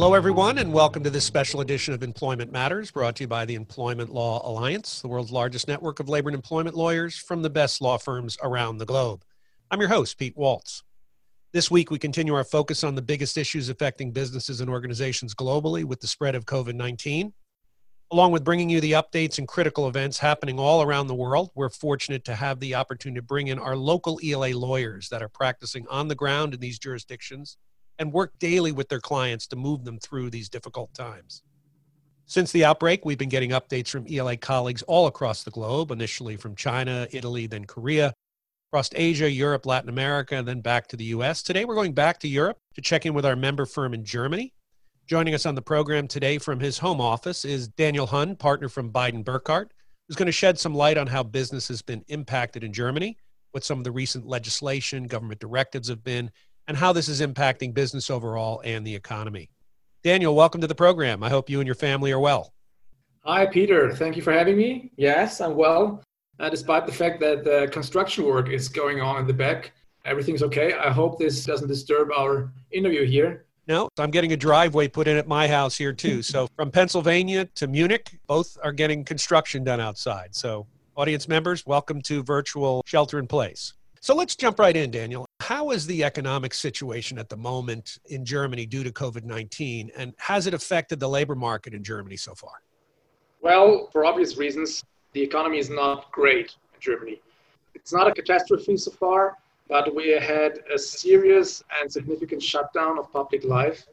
Hello, everyone, and welcome to this special edition of Employment Matters, brought to you by the Employment Law Alliance, the world's largest network of labor and employment lawyers from the best law firms around the globe. I'm your host, Pete Waltz. This week, we continue our focus on the biggest issues affecting businesses and organizations globally with the spread of COVID 19. Along with bringing you the updates and critical events happening all around the world, we're fortunate to have the opportunity to bring in our local ELA lawyers that are practicing on the ground in these jurisdictions and work daily with their clients to move them through these difficult times. Since the outbreak, we've been getting updates from ELA colleagues all across the globe, initially from China, Italy, then Korea, across Asia, Europe, Latin America, and then back to the US. Today, we're going back to Europe to check in with our member firm in Germany. Joining us on the program today from his home office is Daniel Hund, partner from Beiten Burkhardt, who's going to shed some light on how business has been impacted in Germany, what some of the recent legislation, government directives have been, and how this is impacting business overall and the economy. Daniel, welcome to the program. I hope you and your family are well. Hi, Peter. Thank you for having me. Yes, I'm well. Uh, despite the fact that the construction work is going on in the back, everything's okay. I hope this doesn't disturb our interview here. No, I'm getting a driveway put in at my house here too. So from Pennsylvania to Munich, both are getting construction done outside. So, audience members, welcome to virtual shelter in place. So let's jump right in, Daniel. How is the economic situation at the moment in Germany due to COVID 19, and has it affected the labor market in Germany so far? Well, for obvious reasons, the economy is not great in Germany. It's not a catastrophe so far, but we had a serious and significant shutdown of public life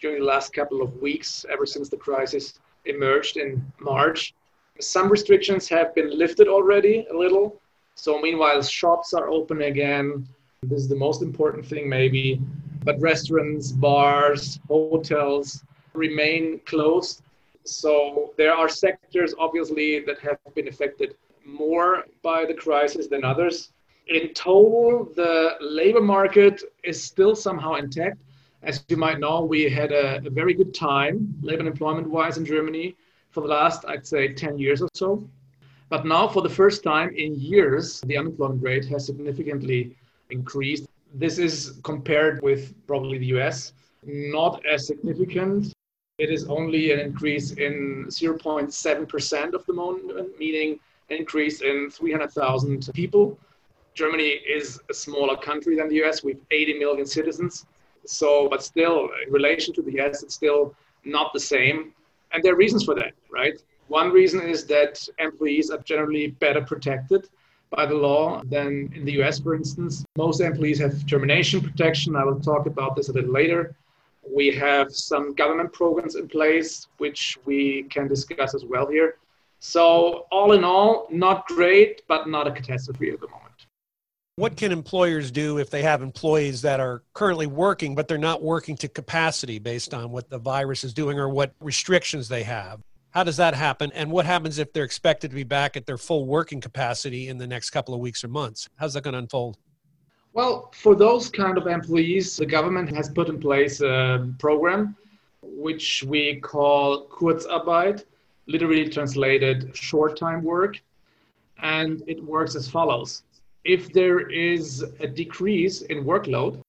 during the last couple of weeks, ever since the crisis emerged in March. Some restrictions have been lifted already a little, so meanwhile, shops are open again. This is the most important thing, maybe. But restaurants, bars, hotels remain closed. So there are sectors, obviously, that have been affected more by the crisis than others. In total, the labor market is still somehow intact. As you might know, we had a, a very good time, labor and employment wise, in Germany for the last, I'd say, 10 years or so. But now, for the first time in years, the unemployment rate has significantly increased. This is compared with probably the US, not as significant. It is only an increase in 0.7% of the moment, meaning an increase in 300,000 people. Germany is a smaller country than the US with 80 million citizens. So, but still, in relation to the US, it's still not the same. And there are reasons for that, right? One reason is that employees are generally better protected by the law than in the US, for instance. Most employees have termination protection. I will talk about this a little later. We have some government programs in place, which we can discuss as well here. So, all in all, not great, but not a catastrophe at the moment. What can employers do if they have employees that are currently working, but they're not working to capacity based on what the virus is doing or what restrictions they have? How does that happen? And what happens if they're expected to be back at their full working capacity in the next couple of weeks or months? How's that going to unfold? Well, for those kind of employees, the government has put in place a program which we call Kurzarbeit, literally translated short time work. And it works as follows if there is a decrease in workload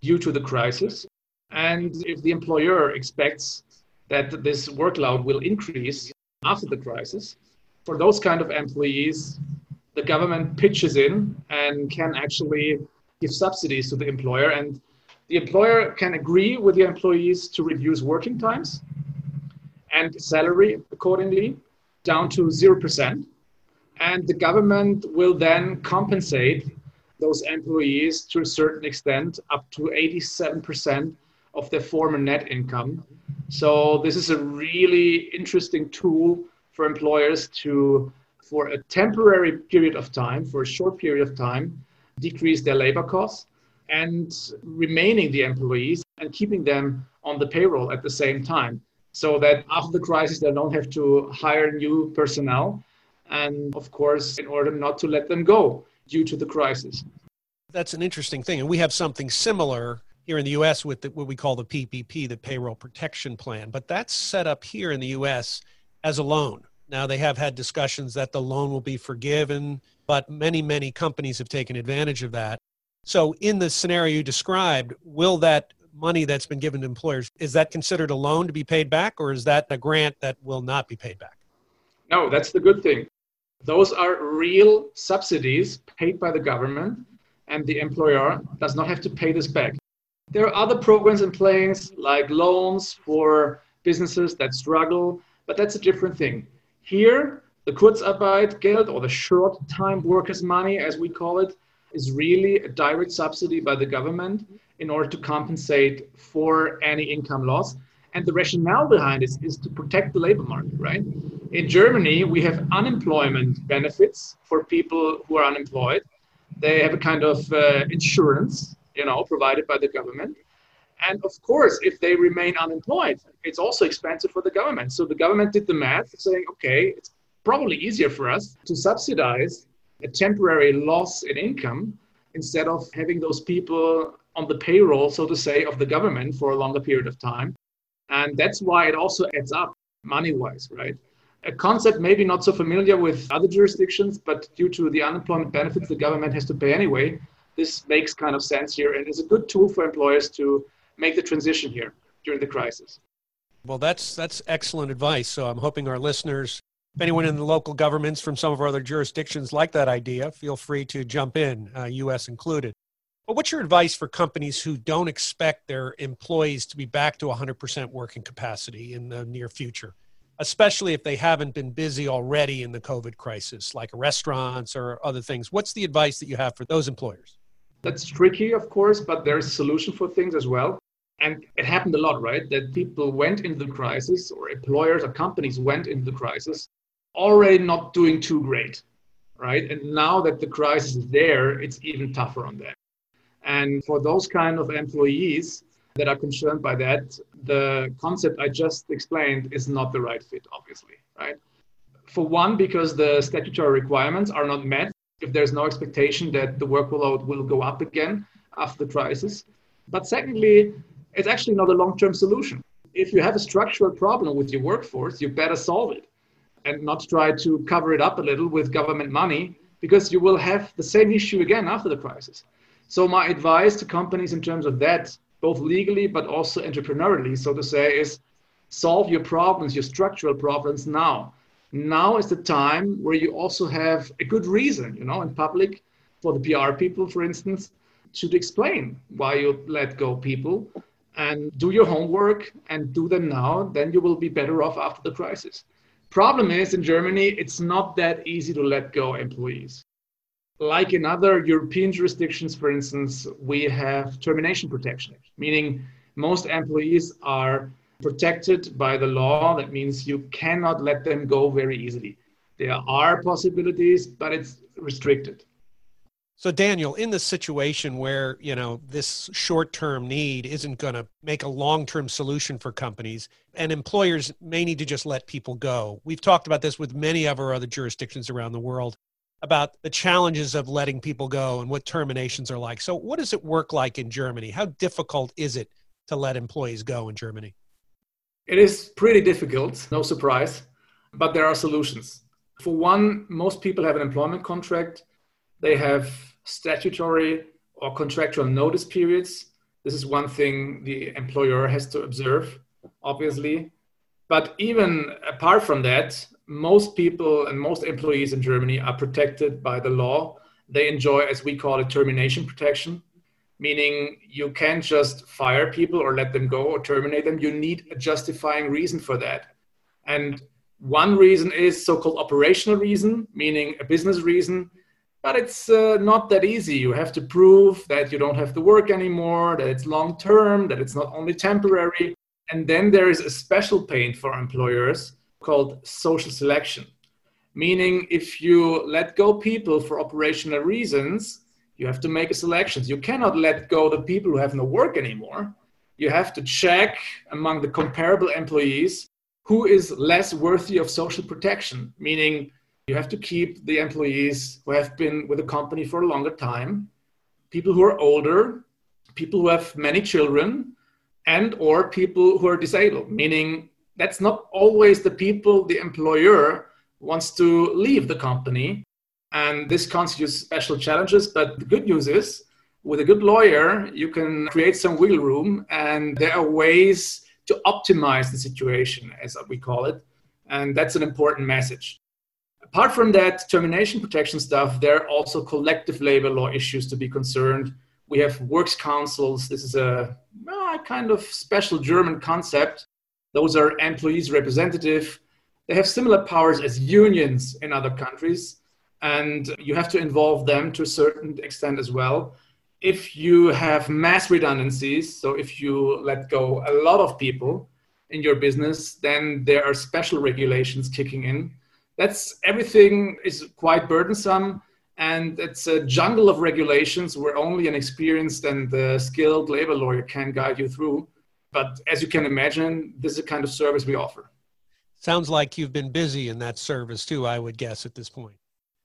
due to the crisis, and if the employer expects that this workload will increase after the crisis. For those kind of employees, the government pitches in and can actually give subsidies to the employer, and the employer can agree with the employees to reduce working times and salary accordingly down to 0%. And the government will then compensate those employees to a certain extent up to 87% of their former net income so this is a really interesting tool for employers to, for a temporary period of time, for a short period of time, decrease their labor costs and remaining the employees and keeping them on the payroll at the same time so that after the crisis they don't have to hire new personnel and of course in order not to let them go due to the crisis. That's an interesting thing and we have something similar here in the US with the, what we call the PPP, the Payroll Protection Plan. But that's set up here in the US as a loan. Now, they have had discussions that the loan will be forgiven, but many, many companies have taken advantage of that. So, in the scenario you described, will that money that's been given to employers, is that considered a loan to be paid back, or is that a grant that will not be paid back? No, that's the good thing. Those are real subsidies paid by the government, and the employer does not have to pay this back. There are other programs in place, like loans for businesses that struggle, but that's a different thing. Here, the Kurzarbeit Geld or the short time workers' money, as we call it, is really a direct subsidy by the government in order to compensate for any income loss. And the rationale behind this is to protect the labor market, right? In Germany, we have unemployment benefits for people who are unemployed. They have a kind of uh, insurance, you know, provided by the government. And of course, if they remain unemployed, it's also expensive for the government. So the government did the math saying, okay, it's probably easier for us to subsidize a temporary loss in income instead of having those people on the payroll, so to say, of the government for a longer period of time. And that's why it also adds up money wise, right? A concept maybe not so familiar with other jurisdictions, but due to the unemployment benefits the government has to pay anyway, this makes kind of sense here and is a good tool for employers to make the transition here during the crisis. Well, that's that's excellent advice. So I'm hoping our listeners, if anyone in the local governments from some of our other jurisdictions like that idea, feel free to jump in, uh, U.S. included. But what's your advice for companies who don't expect their employees to be back to 100% working capacity in the near future, especially if they haven't been busy already in the COVID crisis, like restaurants or other things? What's the advice that you have for those employers? That's tricky, of course, but there's a solution for things as well. And it happened a lot, right? That people went into the crisis, or employers or companies went into the crisis already not doing too great, right? And now that the crisis is there, it's even tougher on them. And for those kind of employees that are concerned by that, the concept I just explained is not the right fit, obviously, right? For one, because the statutory requirements are not met if there's no expectation that the workload will go up again after the crisis. But secondly, it's actually not a long term solution. If you have a structural problem with your workforce, you better solve it and not try to cover it up a little with government money because you will have the same issue again after the crisis. So my advice to companies in terms of that, both legally but also entrepreneurially, so to say, is solve your problems, your structural problems now. Now is the time where you also have a good reason, you know, in public for the PR people, for instance, to explain why you let go people and do your homework and do them now, then you will be better off after the crisis. Problem is in Germany, it's not that easy to let go employees like in other European jurisdictions, for instance, we have termination protection, meaning most employees are protected by the law. That means you cannot let them go very easily. There are possibilities, but it's restricted. So Daniel, in the situation where, you know, this short-term need isn't going to make a long-term solution for companies and employers may need to just let people go. We've talked about this with many of our other jurisdictions around the world about the challenges of letting people go and what terminations are like. So, what does it work like in Germany? How difficult is it to let employees go in Germany? It is pretty difficult, no surprise, but there are solutions. For one, most people have an employment contract, they have statutory or contractual notice periods. This is one thing the employer has to observe, obviously. But even apart from that, most people and most employees in Germany are protected by the law. They enjoy, as we call it, termination protection, meaning you can't just fire people or let them go or terminate them. You need a justifying reason for that. And one reason is so called operational reason, meaning a business reason. But it's uh, not that easy. You have to prove that you don't have to work anymore, that it's long term, that it's not only temporary. And then there is a special pain for employers called social selection, meaning if you let go people for operational reasons, you have to make a selection. You cannot let go the people who have no work anymore. You have to check among the comparable employees who is less worthy of social protection, meaning you have to keep the employees who have been with the company for a longer time, people who are older, people who have many children, and or people who are disabled, meaning that's not always the people the employer wants to leave the company. And this constitutes special challenges. But the good news is With a good lawyer, you can create some wiggle room, and there are ways to optimize the situation, as we call it. And that's an important message. Apart from that termination protection stuff, there are also collective labor law issues to be concerned. We have works councils. This is a well, kind of special German concept. Those are employees representative. They have similar powers as unions in other countries, and you have to involve them to a certain extent as well. If you have mass redundancies, so if you let go a lot of people in your business, then there are special regulations kicking in. That's everything is quite burdensome and it's a jungle of regulations where only an experienced and uh, skilled labor lawyer can guide you through. But as you can imagine, this is the kind of service we offer. Sounds like you've been busy in that service too, I would guess, at this point.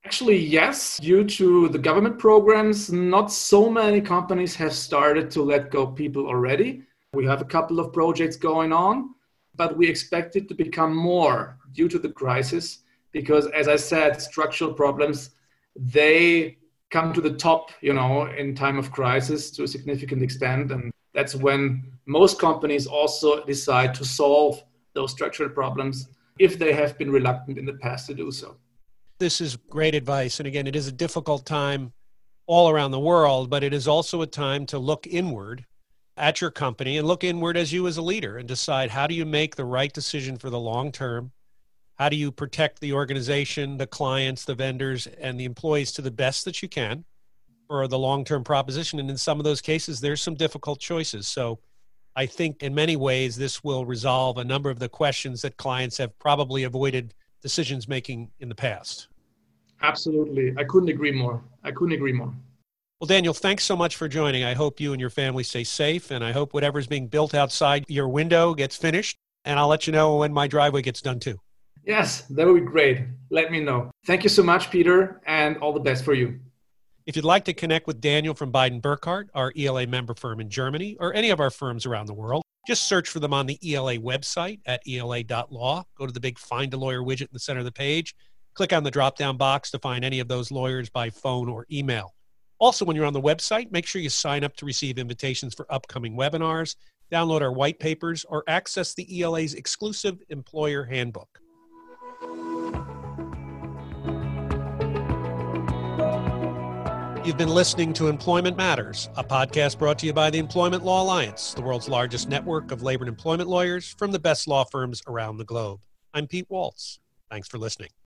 Actually, yes. Due to the government programs, not so many companies have started to let go people already. We have a couple of projects going on, but we expect it to become more due to the crisis because, as I said, structural problems they come to the top, you know, in time of crisis to a significant extent. And that's when most companies also decide to solve those structural problems if they have been reluctant in the past to do so. This is great advice. And again, it is a difficult time all around the world, but it is also a time to look inward at your company and look inward as you as a leader and decide how do you make the right decision for the long term how do you protect the organization, the clients, the vendors, and the employees to the best that you can for the long term proposition? And in some of those cases, there's some difficult choices. So I think in many ways, this will resolve a number of the questions that clients have probably avoided decisions making in the past. Absolutely. I couldn't agree more. I couldn't agree more. Well, Daniel, thanks so much for joining. I hope you and your family stay safe, and I hope whatever's being built outside your window gets finished. And I'll let you know when my driveway gets done too. Yes, that would be great. Let me know. Thank you so much, Peter, and all the best for you. If you'd like to connect with Daniel from Beiten Burkhardt, our ELA member firm in Germany, or any of our firms around the world, just search for them on the ELA website at ela.law. Go to the big Find a Lawyer widget in the center of the page. Click on the drop down box to find any of those lawyers by phone or email. Also, when you're on the website, make sure you sign up to receive invitations for upcoming webinars, download our white papers, or access the ELA's exclusive employer handbook. You've been listening to Employment Matters, a podcast brought to you by the Employment Law Alliance, the world's largest network of labor and employment lawyers from the best law firms around the globe. I'm Pete Waltz. Thanks for listening.